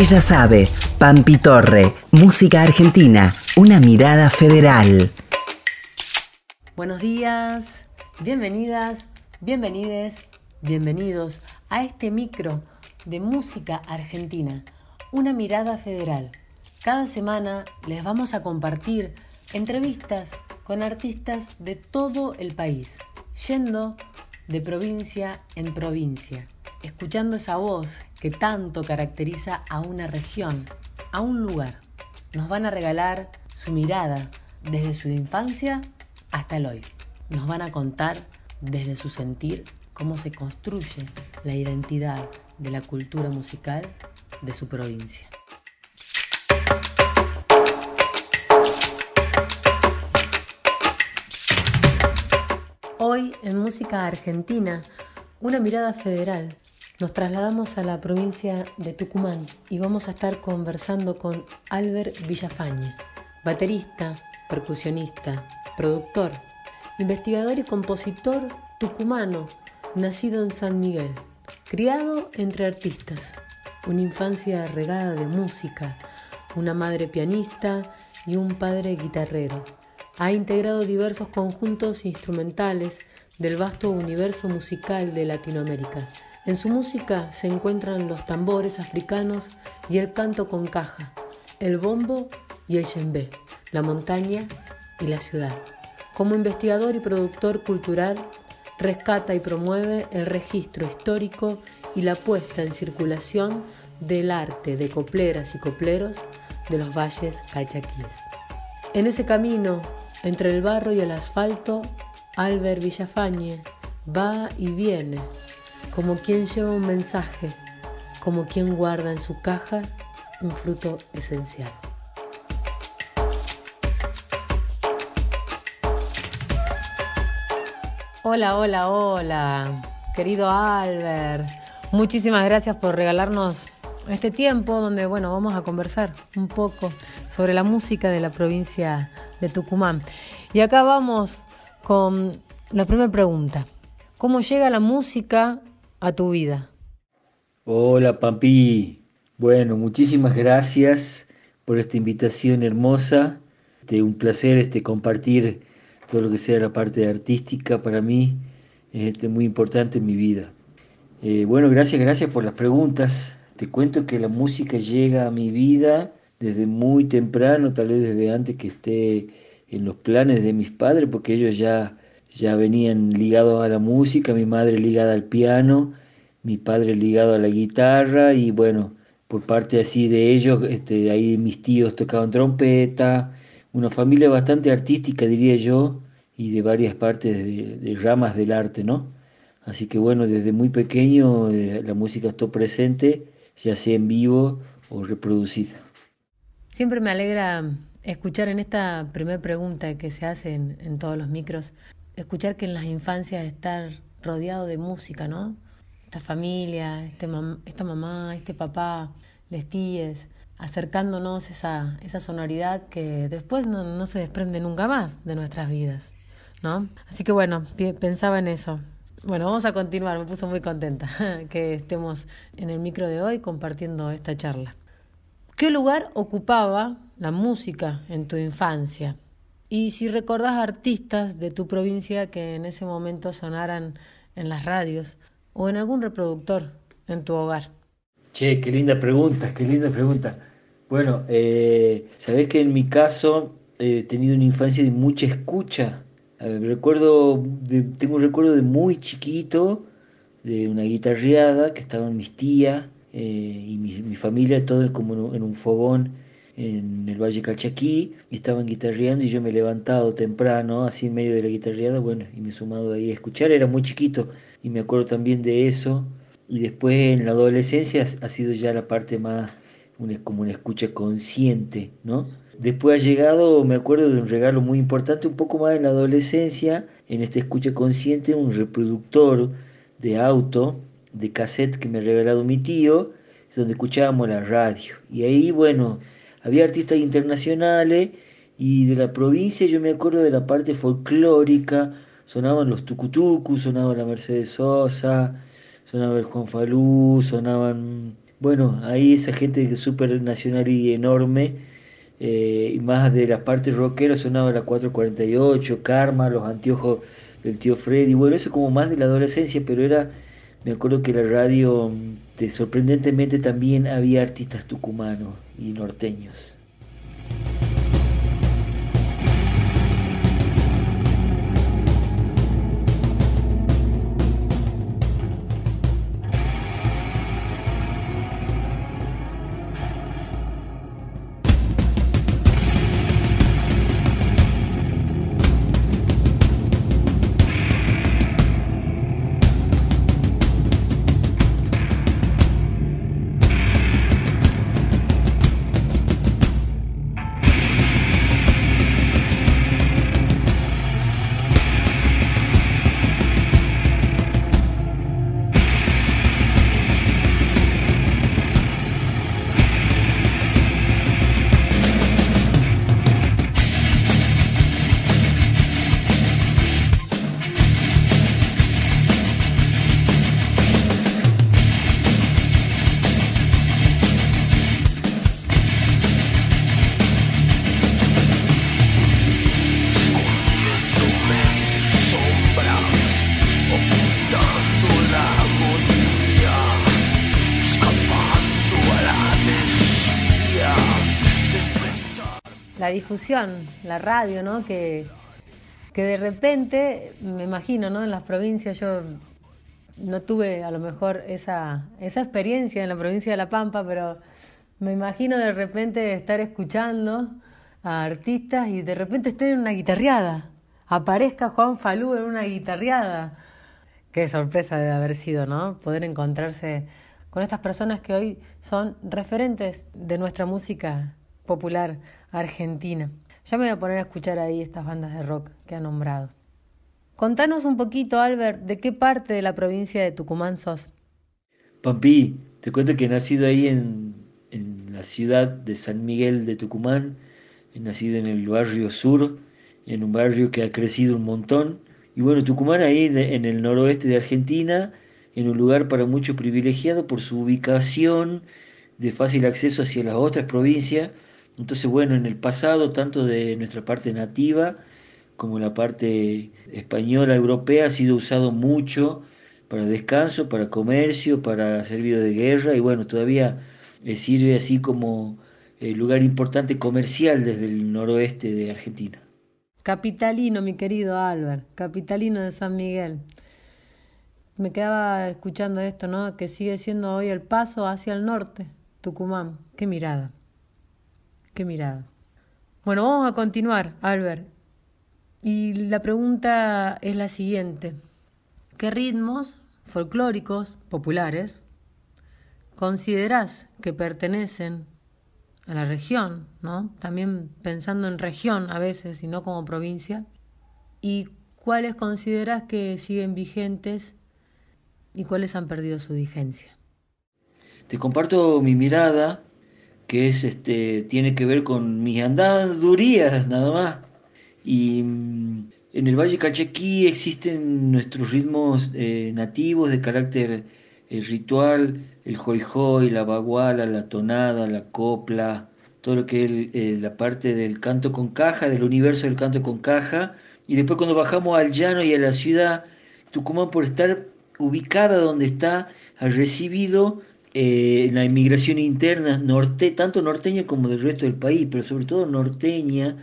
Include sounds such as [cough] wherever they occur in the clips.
Ella sabe, Pampi Torre, música argentina, una mirada federal. Buenos días, bienvenidas, bienvenides, bienvenidos a este micro de música argentina, una mirada federal. Cada semana les vamos a compartir entrevistas con artistas de todo el país, yendo de provincia en provincia, escuchando esa voz que tanto caracteriza a una región, a un lugar. Nos van a regalar su mirada desde su infancia hasta el hoy. Nos van a contar desde su sentir cómo se construye la identidad de la cultura musical de su provincia. Hoy en Música Argentina, una mirada federal nos trasladamos a la provincia de Tucumán y vamos a estar conversando con Albert Villafañe, baterista, percusionista, productor, investigador y compositor tucumano, nacido en San Miguel, criado entre artistas, una infancia regada de música, una madre pianista y un padre guitarrero. Ha integrado diversos conjuntos instrumentales del vasto universo musical de Latinoamérica en su música se encuentran los tambores africanos y el canto con caja, el bombo y el djembe, la montaña y la ciudad. Como investigador y productor cultural, rescata y promueve el registro histórico y la puesta en circulación del arte de copleras y copleros de los valles calchaquíes. En ese camino, entre el barro y el asfalto, Albert Villafañe va y viene como quien lleva un mensaje, como quien guarda en su caja un fruto esencial. Hola, hola, hola, querido Albert. Muchísimas gracias por regalarnos este tiempo donde, bueno, vamos a conversar un poco sobre la música de la provincia de Tucumán. Y acá vamos con la primera pregunta. ¿Cómo llega la música a tu vida. Hola Pampi, bueno, muchísimas gracias por esta invitación hermosa. Este, un placer este, compartir todo lo que sea la parte artística para mí, es este, muy importante en mi vida. Eh, bueno, gracias, gracias por las preguntas. Te cuento que la música llega a mi vida desde muy temprano, tal vez desde antes que esté en los planes de mis padres, porque ellos ya ya venían ligados a la música, mi madre ligada al piano, mi padre ligado a la guitarra y bueno, por parte así de ellos, este, ahí mis tíos tocaban trompeta, una familia bastante artística diría yo y de varias partes de, ramas del arte, ¿no? Así que bueno, desde muy pequeño eh, la música está presente, ya sea en vivo o reproducida. Siempre me alegra escuchar en esta primera pregunta que se hace en todos los micros escuchar que en las infancias estar rodeado de música, ¿no? Esta familia, este esta mamá, este papá, les tíes, acercándonos esa, esa sonoridad que después no, no, se desprende nunca más de nuestras vidas, ¿no? Así que bueno, pensaba en eso. Bueno, vamos a continuar, me puso muy contenta [laughs] que estemos en el micro de hoy compartiendo esta charla. ¿Qué lugar ocupaba la música en tu infancia? Y si recordás artistas de tu provincia que en ese momento sonaran en las radios o en algún reproductor en tu hogar. Che, qué linda pregunta, qué linda pregunta. Bueno, eh, sabés que en mi caso he tenido una infancia de mucha escucha. recuerdo, tengo un recuerdo de muy chiquito, de una guitarreada que estaban mis tías eh, y mi, familia, todo como en un fogón en el Valle Calchaquí y estaban guitarreando y yo me he levantado temprano, así en medio de la guitarreada, bueno, y me he sumado ahí a escuchar, era muy chiquito y me acuerdo también de eso. Y después en la adolescencia ha sido ya la parte más, una, como una escucha consciente, ¿no? Después ha llegado, me acuerdo de un regalo muy importante, un poco más en la adolescencia, en esta escucha consciente, un reproductor de auto, de cassette que me ha regalado mi tío, donde escuchábamos la radio. Y ahí, bueno, había artistas internacionales y de la provincia yo me acuerdo de la parte folclórica, sonaban los tucutucus, sonaba la Mercedes Sosa, sonaba el Juan Falú, sonaban Bueno, ahí esa gente súper nacional y enorme, eh, y más de la parte rockera sonaba la 448, Karma, los anteojos del tío Freddy, bueno, eso como más de la adolescencia, pero era, me acuerdo que la radio, mm, sorprendentemente también había artistas tucumanos y norteños. Difusión, la radio, ¿no? Que, que de repente, me imagino, ¿no? En las provincias yo no tuve a lo mejor esa, esa experiencia en la provincia de La Pampa, pero me imagino de repente estar escuchando a artistas y de repente estar en una guitarreada. Aparezca Juan Falú en una guitarreada. Qué sorpresa debe haber sido, ¿no? Poder encontrarse con estas personas que hoy son referentes de nuestra música popular argentina. Ya me voy a poner a escuchar ahí estas bandas de rock que ha nombrado. Contanos un poquito, Albert, de qué parte de la provincia de Tucumán sos. Pampi, te cuento que he nacido ahí en, la ciudad de San Miguel de Tucumán, he nacido en el barrio sur, en un barrio que ha crecido un montón. Y bueno, Tucumán ahí en el noroeste de Argentina, en un lugar para mucho privilegiado por su ubicación de fácil acceso hacia las otras provincias, entonces, bueno, en el pasado, tanto de nuestra parte nativa como la parte española, europea, ha sido usado mucho para descanso, para comercio, para servicio de guerra y bueno, todavía eh, sirve así como eh, lugar importante comercial desde el noroeste de Argentina. Capitalino, mi querido Albert, capitalino de San Miguel. Me quedaba escuchando esto, ¿no? Que sigue siendo hoy el paso hacia el norte, Tucumán. Qué mirada. Qué mirada. Bueno, vamos a continuar, Albert. Y la pregunta es la siguiente. ¿Qué ritmos folclóricos populares considerás que pertenecen a la región, ¿no? También pensando en región a veces y no como provincia. ¿Y cuáles consideras que siguen vigentes y cuáles han perdido su vigencia? Te comparto mi mirada que es este, tiene que ver con mis andadurías nada más. Y mm, en el Valle Calchaquí existen nuestros ritmos eh, nativos de carácter eh, ritual, el joy la baguala, la tonada, la copla, todo lo que es eh, la parte del canto con caja, del universo del canto con caja. Y después cuando bajamos al llano y a la ciudad, Tucumán por estar ubicada donde está, ha recibido eh, la inmigración interna, norte, tanto norteña como del resto del país, pero sobre todo norteña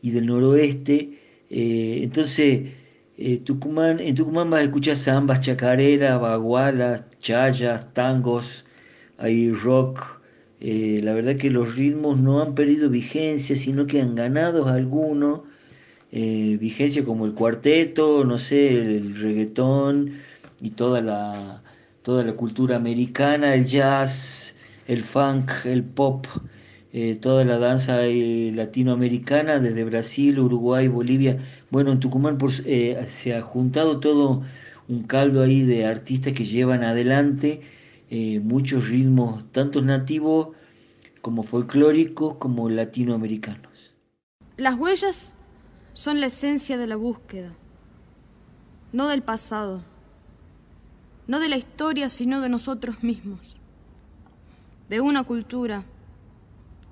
y del noroeste. Eh, entonces, eh, Tucumán, en Tucumán vas a escuchar zambas, chacareras, bagualas, chayas, tangos, hay rock. la verdad que los ritmos no han perdido vigencia, sino que han ganado algunos. vigencia como el cuarteto, no sé, el reggaetón y toda la, toda la cultura americana, el jazz, el funk, el pop, eh, toda la danza eh, latinoamericana, desde Brasil, Uruguay, Bolivia. Bueno, en Tucumán eh, se ha juntado todo un caldo ahí de artistas que llevan adelante muchos ritmos, tanto nativos como folclóricos, como latinoamericanos. Las huellas son la esencia de la búsqueda, no del pasado no de la historia, sino de nosotros mismos. de una cultura,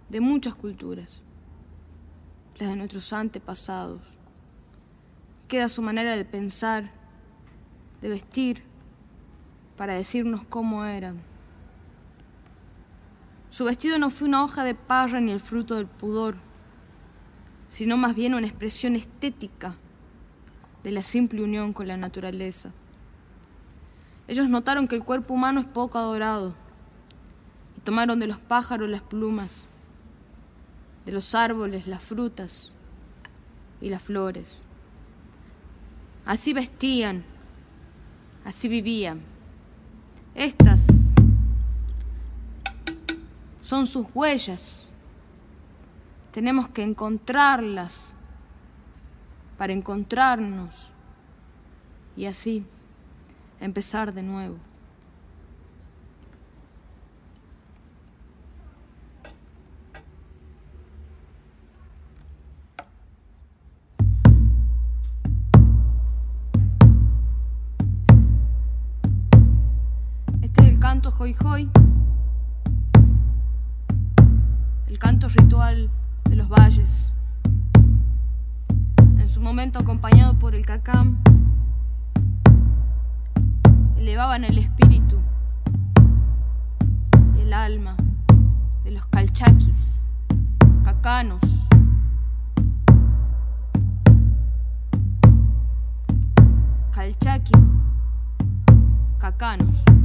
de muchas culturas, las de nuestros antepasados. Queda su manera de pensar, de vestir, para decirnos cómo eran. Su vestido no fue una hoja de parra ni el fruto del pudor, sino más bien una expresión estética de la simple unión con la naturaleza. Ellos notaron que el cuerpo humano es poco adorado y tomaron de los pájaros las plumas, de los árboles las frutas y las flores. Así vestían, así vivían. Estas son sus huellas. Tenemos que encontrarlas para encontrarnos y así empezar de nuevo. Este es el canto Hoy Hoy, el canto ritual de los valles su momento acompañado por el cacam, los calchaquis, cacanos. Calchaqui, cacanos.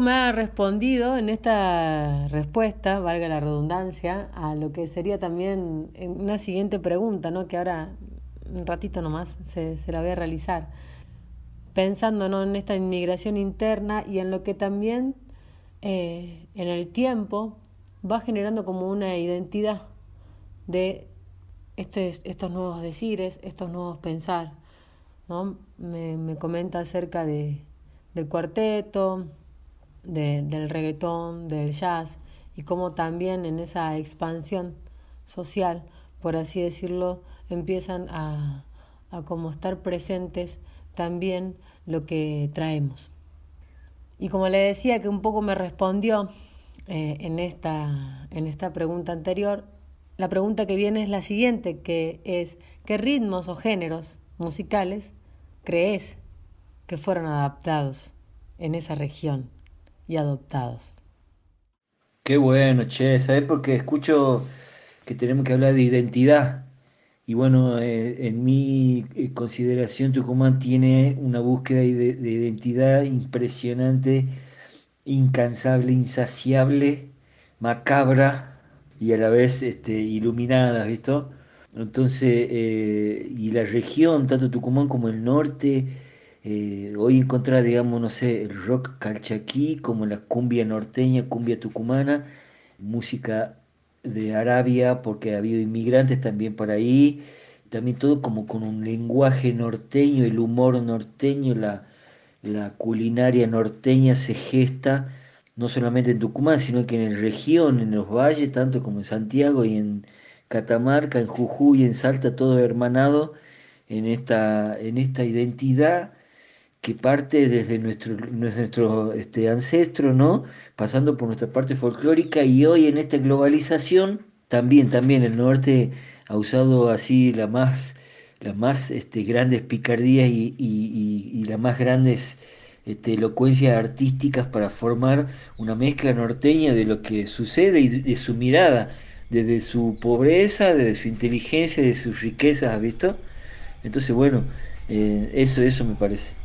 Me ha respondido en esta respuesta, valga la redundancia, a lo que sería también una siguiente pregunta, ¿no? que ahora un ratito nomás se, se la voy a realizar, pensando ¿no? en esta inmigración interna y en lo que también eh, en el tiempo va generando como una identidad de este, estos nuevos decires, estos nuevos pensar. ¿no? Me, me comenta acerca de, del cuarteto, del reggaetón, del jazz, y cómo también en esa expansión social, por así decirlo, empiezan a, como estar presentes también lo que traemos. Y como le decía que un poco me respondió eh, en, esta, en esta pregunta anterior, la pregunta que viene es la siguiente, que es, ¿qué ritmos o géneros musicales crees que fueron adaptados en esa región y adoptados? Qué bueno, che, ¿sabes? Porque escucho que tenemos que hablar de identidad. Y bueno, eh, en mi eh, consideración, Tucumán tiene una búsqueda de, de identidad impresionante, incansable, insaciable, macabra y a la vez este, iluminada, ¿visto? Entonces, eh, y la región, tanto Tucumán como el norte, eh, hoy encontrar, digamos, no sé, el rock calchaquí, como la cumbia norteña, cumbia tucumana, música de Arabia, porque ha habido inmigrantes también por ahí, también todo como con un lenguaje norteño, el humor norteño, la, la culinaria norteña se gesta no solamente en Tucumán, sino que en la región, en los valles, tanto como en Santiago y en Catamarca, en Jujuy, en Salta, todo hermanado en esta, en esta identidad que parte desde nuestro, nuestro este, ancestro, ¿no? Pasando por nuestra parte folclórica y hoy en esta globalización, también, también el norte ha usado así la más, las más este, grandes picardías y, y, y las más grandes este, elocuencias artísticas para formar una mezcla norteña de lo que sucede y de su mirada, desde su pobreza, desde su inteligencia, de sus riquezas, ¿has visto? Entonces, bueno, eh, eso, eso me parece.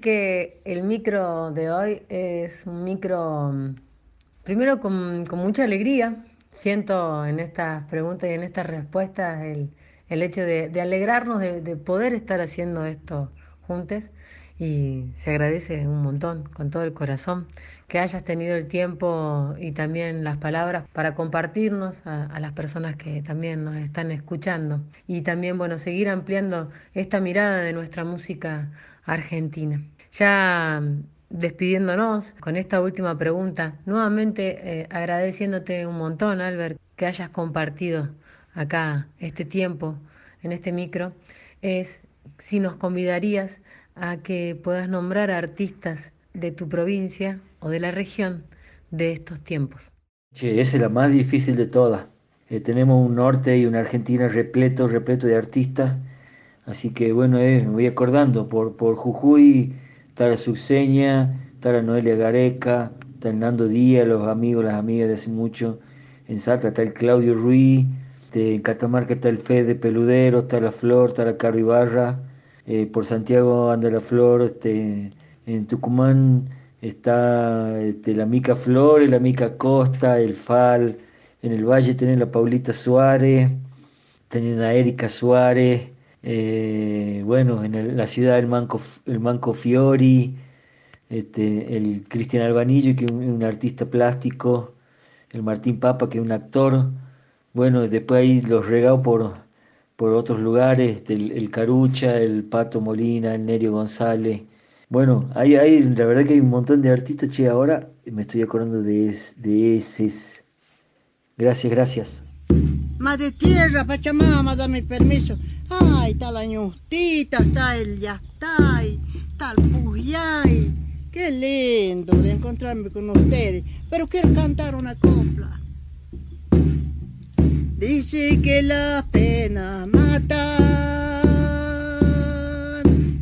Que el micro de hoy es un micro, mm, primero con, mucha alegría, siento en estas preguntas y en estas respuestas el, hecho de, alegrarnos de, poder estar haciendo esto juntos y se agradece un montón, con todo el corazón, que hayas tenido el tiempo y también las palabras para compartirnos a, a, las personas que también nos están escuchando. Y también, bueno, seguir ampliando esta mirada de nuestra música argentina. Ya despidiéndonos con esta última pregunta, nuevamente eh, agradeciéndote un montón, Albert, que hayas compartido acá este tiempo en este micro, es si nos convidarías a que puedas nombrar a artistas de tu provincia o de la región de estos tiempos. Che, es la más difícil de todas. Eh, tenemos un norte y una Argentina repleto, repleto de artistas. Así que bueno, eh, me voy acordando, por, por Jujuy la Suceña, la Noelia Gareca, está el Nando Díaz, los amigos, las amigas de hace mucho. En Salta está el Claudio Ruiz, este, en Catamarca está el Fede Peludero, está la Flor, está la Caro Ibarra. Eh, por Santiago anda la Flor, este, en Tucumán está este, la Mica Flores, la Mica Costa, el Fal, en el Valle tienen la Paulita Suárez, tienen a Erika Suárez, eh, bueno, en la ciudad el Manco, el Manco Fiori, este, el Cristian Albanillo, que es un, artista plástico, el Martín Papa, que es un actor, bueno, después ahí los regados por, por otros lugares, este, el, Carucha, el Pato Molina, el Nerio González, bueno, ahí, ahí, la verdad que hay un montón de artistas, che, ahora me estoy acordando de, de ese. Gracias, gracias. Madre tierra, Pachamama, dame permiso. Ay, está la ñustita, está el Yastay, el Puyay. Qué lindo de encontrarme con ustedes. Pero quiero cantar una copla. Dice que la pena mata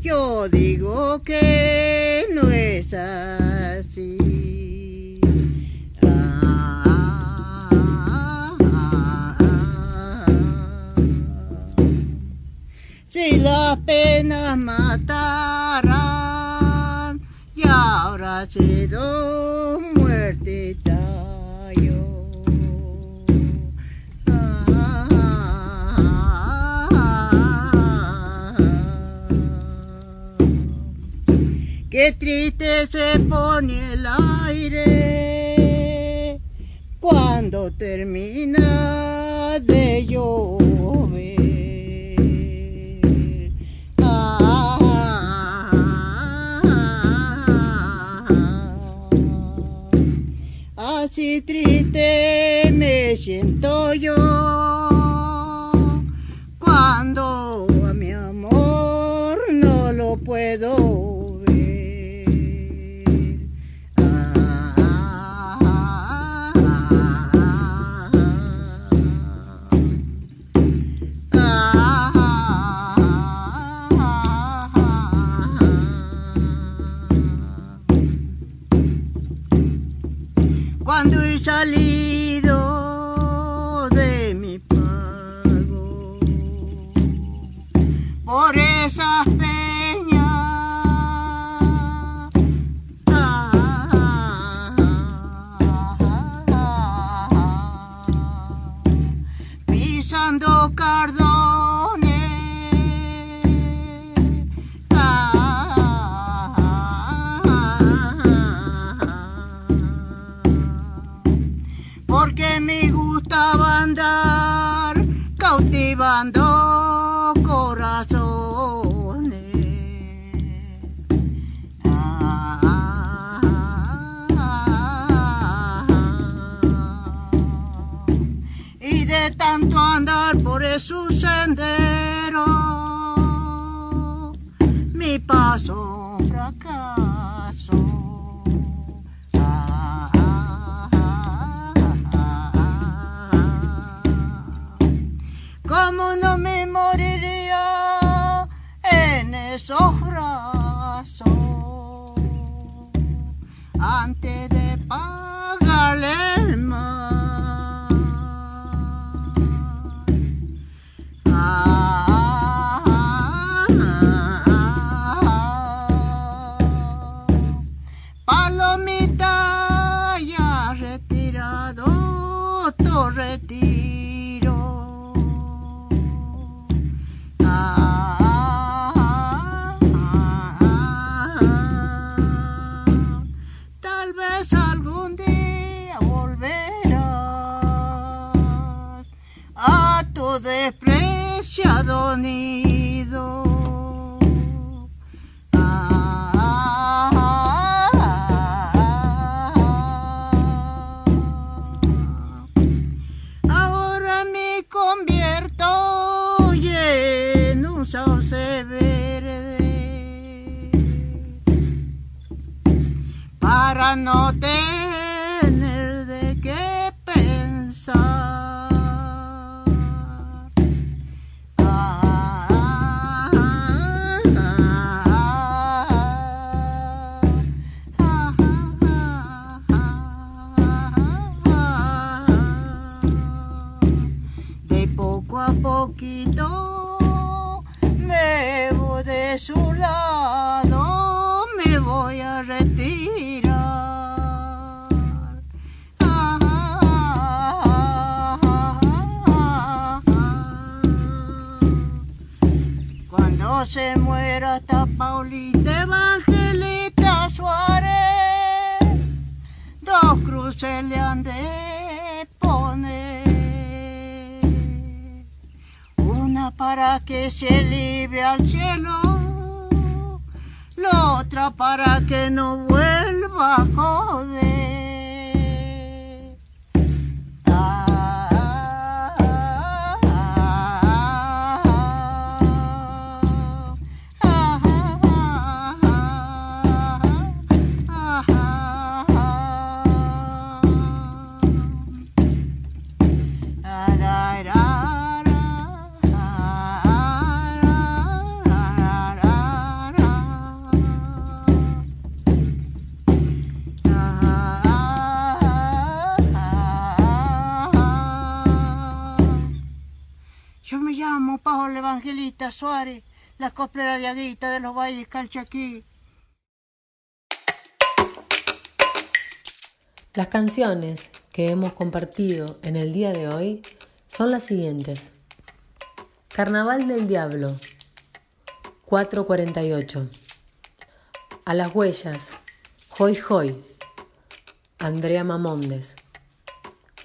yo digo que no es así. Si las penas mataran y ahora sido muertita yo. Qué triste se pone el aire cuando termina de llover. Así triste me siento yo por por esos senderos, mi paso tu despreciado nido. Convierto en un sauce verde para no tener su lado, me voy a retirar. Cuando se muera esta Paulita Evangelita Suárez, dos cruces le han de poner. Para que se eleve al cielo, la otra para que no vuelva a joder. Evangelista Suárez, la coplera de de los Valles Calchaquí. Las canciones que hemos compartido en el día de hoy son las siguientes. Carnaval del Diablo, 448. A las huellas, Hoy Hoy, Andrea Mamondes.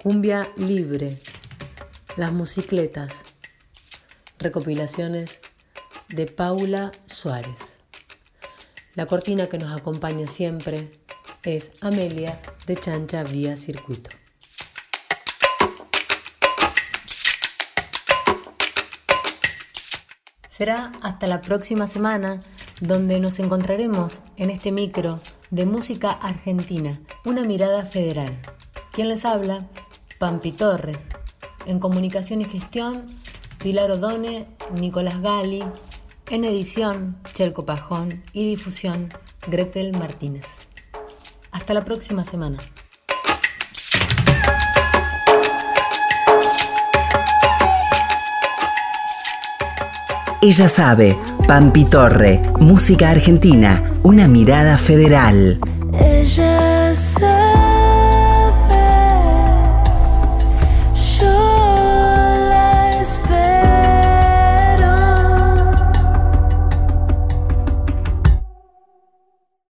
Cumbia Libre, Las Musicletas. Recopilaciones de Paula Suárez. La cortina que nos acompaña siempre es Amelia de Chancha Vía Circuito. Será hasta la próxima semana donde nos encontraremos en este micro de música argentina, una mirada federal. ¿Quién les habla? Pampi Torre. En comunicación y gestión, Pilar Odone, Nicolás Gali. En edición, Chelco Pajón. Y difusión, Gretel Martínez. Hasta la próxima semana. Ella sabe, Pampi Torre, música argentina, una mirada federal. Ella sabe.